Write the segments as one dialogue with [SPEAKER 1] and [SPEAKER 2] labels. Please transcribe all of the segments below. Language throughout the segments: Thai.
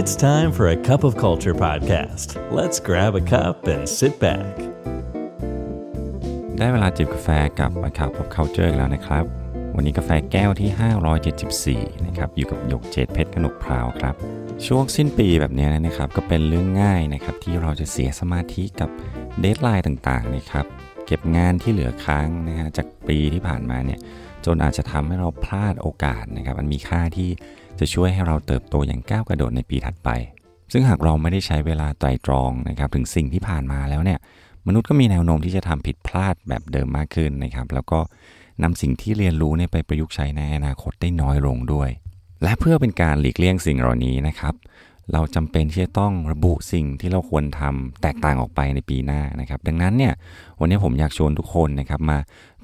[SPEAKER 1] It's time for a cup of culture podcast. Let's grab a cup and sit back.
[SPEAKER 2] ได้เวลาจิบกาแฟกับ a cup of culture แล้วนะครับ วันนี้กาแฟแก้วที่ 574 นะครับ อยู่กับหยกเจดเพชรกนกพราวครับ ช่วงสิ้นปีแบบนี้นะครับ ก็เป็นเรื่องง่ายนะครับ ที่เราจะเสียสมาธิกับเดทไลน์ต่างๆนะครับ เก็บงานที่เหลือค้างนะฮะจากปีที่ผ่านมาเนี่ย จนอาจจะทำให้เราพลาดโอกาสนะครับ มันมีค่าที่จะช่วยให้เราเติบโตอย่างก้าวกระโดดในปีถัดไป ซึ่งหากเราไม่ได้ใช้เวลาไตรตรองนะครับ ถึงสิ่งที่ผ่านมาแล้วเนี่ย มนุษย์ก็มีแนวโน้มที่จะทำผิดพลาดแบบเดิมมากขึ้นนะครับ แล้วก็นำสิ่งที่เรียนรู้เนี่ยไปประยุกต์ใช้ในอนาคตได้น้อยลงด้วย และเพื่อเป็นการหลีกเลี่ยงสิ่งเหล่านี้นะครับเราจำเป็นที่จะต้องระบุสิ่งที่เราควรทำแตกต่างออกไปในปีหน้านะครับ ดังนั้นเนี่ยวันนี้ผมอยากชวนทุกคนนะครับมา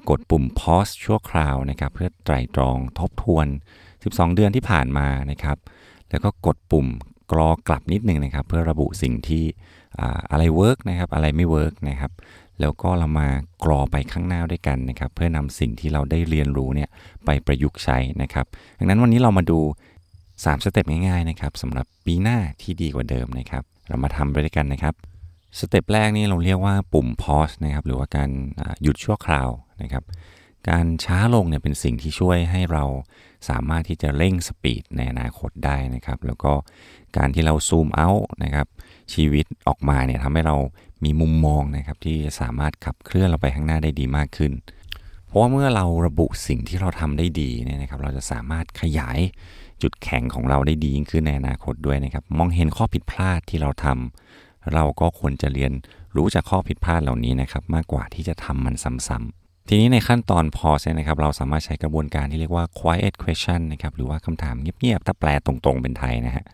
[SPEAKER 2] กดปุ่ม pause ชั่วคราวนะครับ เพื่อไตรตรองทบทวน 12 เดือนที่ผ่านมานะครับ แล้วก็กดปุ่มกรอกลับนิดนึงนะครับ เพื่อระบุสิ่งที่อะไร work นะครับ อะไรไม่ work นะครับ แล้วก็เรามากรอไปข้างหน้าด้วยกันนะครับ เพื่อนำสิ่งที่เราได้เรียนรู้เนี่ยไปประยุกต์ใช้นะครับ ดังนั้นวันนี้เรามาดู 3 step ง่ายๆนะครับสำหรับปีหน้าที่ดีกว่าเดิมนะครับ เรามาทำไปด้วยกันนะครับ step แรกนี่เราเรียกว่าปุ่ม pause นะครับ หรือว่าการหยุดชั่วคราว นะครับ การช้าลงเนี่ยเป็นสิ่งที่ช่วยให้เราสามารถที่จะเร่งสปีดในอนาคตได้นะครับ แล้วก็การที่เราซูมเอาท์นะครับชีวิตออกมาเนี่ยทำให้เรามีมุมมองนะครับที่สามารถขับเคลื่อนเราไปข้างหน้าได้ดีมากขึ้น เพราะว่าเมื่อเราระบุสิ่งที่เราทำได้ดีเนี่ยนะครับ เราจะสามารถขยายจุดแข็งของเราได้ดียิ่งขึ้นในอนาคตด้วยนะครับ มองเห็นข้อผิดพลาดที่เราทำเราก็ควรจะเรียนรู้จากข้อผิดพลาดเหล่านี้นะครับ มากกว่าที่จะทำมันซ้ำๆ ทีนี้ในขั้นตอน pause นะครับเราสามารถใช้กระบวนการที่เรียกว่า quiet question นะครับหรือว่าคำถามเงียบๆ ถ้าแปลตรงๆ เป็นไทยนะฮะ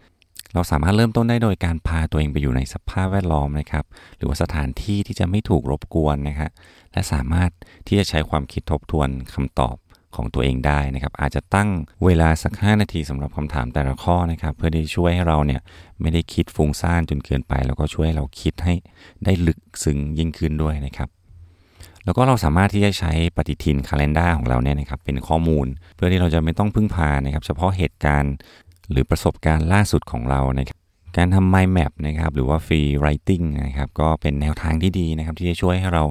[SPEAKER 2] เราสามารถเริ่มต้นได้โดยการพาตัวเองไปอยู่ในสภาพแวดล้อมนะครับหรือว่าสถานที่ที่จะไม่ถูกรบกวนนะครับและสามารถที่จะใช้ความคิดทบทวนคำตอบของตัวเองได้นะครับ อาจจะตั้งเวลาสัก 5 นาทีสำหรับคำถามแต่ละข้อนะครับ เพื่อที่ช่วยให้เราเนี่ยไม่ได้คิดฟุ้งซ่านจนเกินไป แล้วก็ช่วยให้เราคิดให้ได้ลึกซึ้งยิ่งขึ้นด้วยนะครับ แล้วก็เราสามารถที่จะใช้ปฏิทินคาล endar ของเราเนี่ยนะครับเป็นข้อมูล เพื่อที่เราจะไม่ต้องพึ่งพานะครับเฉพาะเหตุการณ์ หรือประสบการณ์ล่าสุดของเรานะครับการทำ mind map นะครับหรือว่า free writing นะครับก็เป็นแนวทางที่ดีนะครับที่จะช่วยให้เรา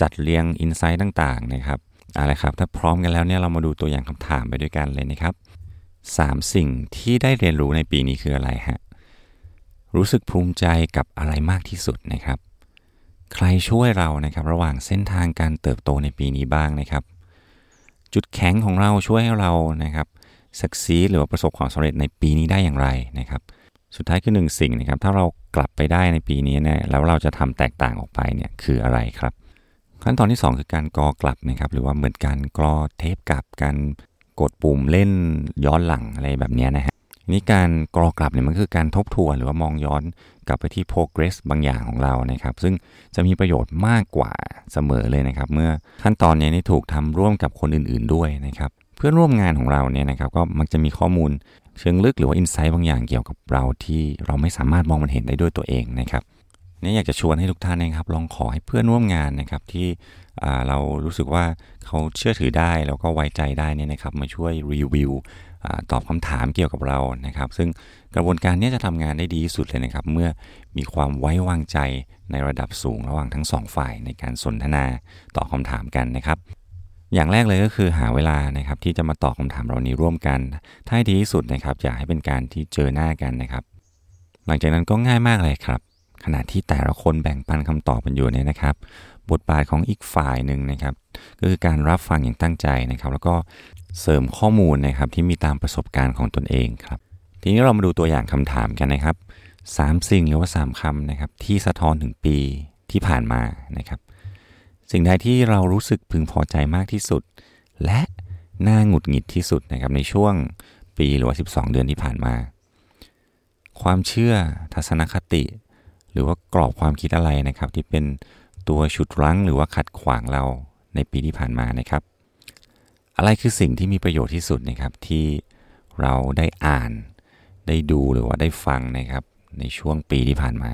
[SPEAKER 2] จัดเรียง insight ต่างๆนะครับอาละครับถ้าพร้อมกันแล้วเนี่ยเรามาดูตัวอย่างคำถามไปด้วยกันเลยนะครับ 3 สิ่งที่ได้เรียนรู้ในปีนี้คืออะไรฮะรู้สึกภูมิใจกับอะไรมากที่สุดนะครับ ใครช่วยเรานะครับระหว่างเส้นทางการเติบโตในปีนี้บ้างนะครับ จุดแข็งของเราช่วยให้เรานะครับสักซีหรือว่าประสบความสำเร็จในปีนี้ได้อย่างไรนะครับ สุดท้ายคือหนึ่งสิ่งนะครับถ้าเรากลับไปได้ในปีนี้นี่ยแล้วเราจะทำแตกต่างออกไปเนี่ยคืออะไรครับ ขั้นตอนที่ 2 คือการกรอกลับนะครับหรือว่าเหมือนการกรอเทปกลับการกดปุ่มเล่นย้อนหลังอะไรแบบนี้นะฮะ นี่การกรอกลับเนี่ยมันคือการทบทวนหรือว่ามองย้อนกลับไปที่ progress บางอย่างของเรานะครับ ซึ่งจะมีประโยชน์มากกว่าเสมอเลยนะครับ เมื่อขั้นตอนนี้นี่ถูกทำร่วมกับคนอื่นๆด้วยนะครับ เพื่อนร่วมงานของเราเนี่ยนะครับ ก็มักจะมีข้อมูลเชิงลึกหรือว่าอินไซต์บางอย่างเกี่ยวกับเราที่เราไม่สามารถมองมันเห็นได้ด้วยตัวเองนะครับนี่อยากจะชวนให้ทุกท่านนะครับ ลองขอให้เพื่อนร่วมงานนะครับที่เรารู้สึกว่าเขาเชื่อถือได้แล้วก็ไว้ใจได้นี่นะครับ มาช่วยรีวิว ตอบคำถามเกี่ยวกับเรานะครับ ซึ่งกระบวนการนี้จะทำงานได้ดีที่สุดเลยนะครับ เมื่อมีความไว้วางใจในระดับสูงระหว่างทั้งสองฝ่ายในการสนทนาตอบคาถามกันนะครับ อย่างแรกเลยก็คือหาเวลานะครับที่จะมาตอบคาถามเหล่านี้ร่วมกันถ้าดีที่สุดนะครับอยากให้เป็นการที่เจอหน้ากันนะครับ หลังจากนั้นก็ง่ายมากเลยครับ ขณะที่แต่ละคนแบ่งปันคำตอบกันอยู่เนี่ยนะครับ บทบาทของอีกฝ่ายหนึ่งนะครับก็คือการรับฟังอย่างตั้งใจนะครับ แล้วก็ เสริมข้อมูลนะครับที่มีตามประสบการณ์ของตนเองครับ ทีนี้เรามาดูตัวอย่างคำถามกันนะครับ 3 สิ่งหรือว่า 3คำนะครับที่สะท้อนถึงปีที่ผ่านมานะครับ สิ่งใดที่เรารู้สึกพึงพอใจมากที่สุด และน่าหงุดหงิดที่สุดนะครับในช่วงปีหรือว่า 12 เดือนที่ผ่านมา ความเชื่อทัศนคติ หรือว่ากรอบความคิดอะไรนะครับ ที่เป็นตัวฉุดรั้งหรือว่าขัดขวางเราในปีที่ผ่านมานะครับ อะไรคือสิ่งที่มีประโยชน์ที่สุดนะครับที่เราได้อ่าน ได้ดูหรือว่าได้ฟังนะครับในช่วงปีที่ผ่านมา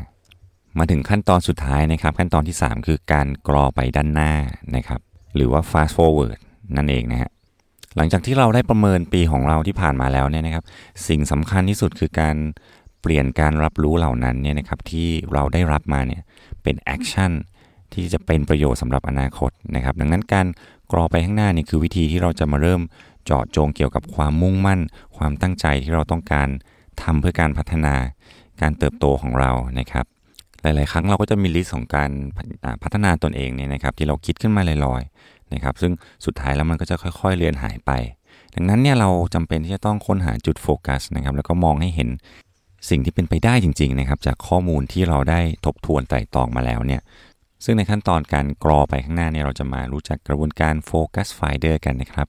[SPEAKER 2] มาถึงขั้นตอนสุดท้ายนะครับ ขั้นตอนที่ 3 คือการกรอไปด้านหน้านะครับหรือว่า fast forward นั่นเองนะฮะหลังจากที่เราได้ประเมินปีของเราที่ผ่านมาแล้วเนี่ยนะครับ สิ่งสำคัญที่สุดคือการเปลี่ยนการรับรู้เหล่านั้นเนี่ยนะครับที่เราได้รับมาเนี่ยเป็น action ที่จะเป็นประโยชน์สำหรับอนาคตนะครับดังนั้นการ กรอไปข้างหน้านี่คือวิธีที่เราจะมาเริ่มเจาะจงเกี่ยวกับความมุ่งมั่น ความตั้งใจที่เราต้องการทำเพื่อการพัฒนาการเติบโตของเรานะครับ หลาย ๆ ครั้งเราก็จะมี list ของการพัฒนาตนเองเนี่ยนะครับ ที่เราคิดขึ้นมาลอยๆนะครับ ซึ่งสุดท้ายแล้วมันก็จะค่อย ๆ เลือนหายไป ดังนั้นเนี่ยเราจำเป็นที่จะต้องค้นหาจุดโฟกัสนะครับ แล้วก็มองให้เห็นสิ่งที่เป็นไปได้จริง ๆ นะครับ จากข้อมูลที่เราได้ทบทวนไตร่ตรองมาแล้วเนี่ย ซึ่งในขั้นตอนการกรอไปข้างหน้าเนี่ยเราจะมารู้จักกระบวนการ Focus Finder กันนะครับ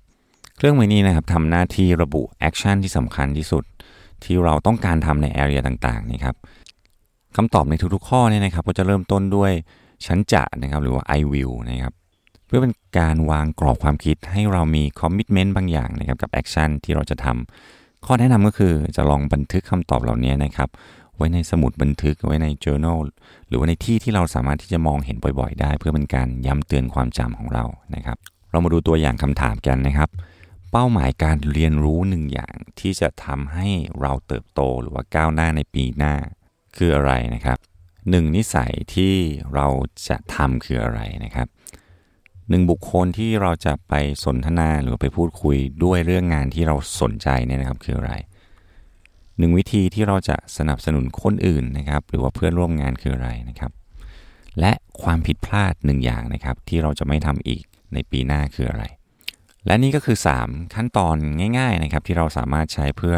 [SPEAKER 2] เครื่องมือนี้นะครับทำหน้าที่ระบุ action ที่สำคัญที่สุด ที่เราต้องการทำใน area ต่างๆนี่ครับคำตอบในทุกๆข้อเนี่ยนะครับก็จะเริ่มต้นด้วยฉันจะนะครับหรือว่า I will นะครับเพื่อเป็นการวางกรอบความคิดให้เรามี commitment บางอย่างนะครับกับ action ที่เราจะทำข้อแนะนำก็คือจะลองบันทึกคำตอบเหล่านี้นะครับ ไว้ในสมุดบันทึกไว้ใน journal หรือว่าในที่ที่เราสามารถที่จะมองเห็นบ่อยๆ ได้ เพื่อเป็นการย้ำเตือนความจำของเรานะครับ เรามาดูตัวอย่างคำถามกันนะครับ เป้าหมายการเรียนรู้หนึ่งอย่างที่จะทำให้เราเติบโตหรือว่าก้าวหน้าในปีหน้า คืออะไรนะครับหนึ่งนิสัยที่เราจะทำคืออะไรนะครับหนึ่งบุคคลที่เราจะไปสนทนาหรือไปพูดคุยด้วยเรื่องงานที่เราสนใจเนี่ยนะครับคืออะไร หนึ่งวิธีที่เราจะสนับสนุนคนอื่นนะครับ หรือว่าเพื่อนร่วมงานคืออะไรนะครับ และความผิดพลาดหนึ่งอย่างนะครับ ที่เราจะไม่ทำอีกในปีหน้าคืออะไร และนี่ก็คือ 3 ขั้นตอนง่าย ๆนะครับ ที่เราสามารถใช้เพื่อ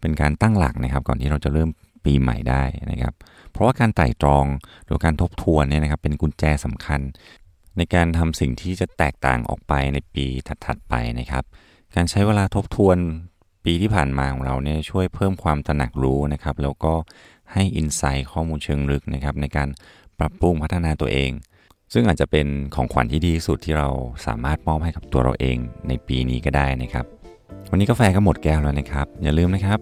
[SPEAKER 2] เป็นการตั้งหลักนะครับ ก่อนที่เราจะเริ่มปีใหม่ได้นะครับ เพราะว่าการไต่ตรองหรือการทบทวนเนี่ยนะครับ เป็นกุญแจสำคัญ ในการทำสิ่งที่จะแตกต่างออกไปในปีถัดๆไปนะครับ การใช้เวลาทบทวน ปีที่ผ่านมาของเราเนี่ยช่วยเพิ่มความตระหนักรู้นะครับ แล้วก็ให้อินไซต์ข้อมูลเชิงลึกนะครับ ในการปรับปรุงพัฒนาตัวเอง ซึ่งอาจจะเป็นของขวัญที่ดีสุดที่เราสามารถมอบให้กับตัวเราเองในปีนี้ก็ได้นะครับ วันนี้กาแฟก็หมดแก้วแล้วนะครับ อย่าลืมนะครับ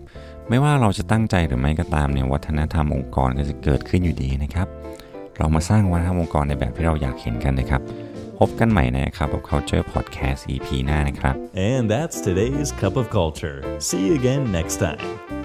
[SPEAKER 2] ไม่ว่าเราจะตั้งใจหรือไม่ก็ตามเนี่ยวัฒนธรรมองค์กรก็จะเกิดขึ้นอยู่ดีนะครับ เรามาสร้างวัฒนธรรมองค์กรในแบบที่เราอยากเห็นกันนะครับ พบกันใหม่นะครับกับ Culture Podcast EP หน้านะครับ
[SPEAKER 1] And that's today's Cup of Culture. See you again next time.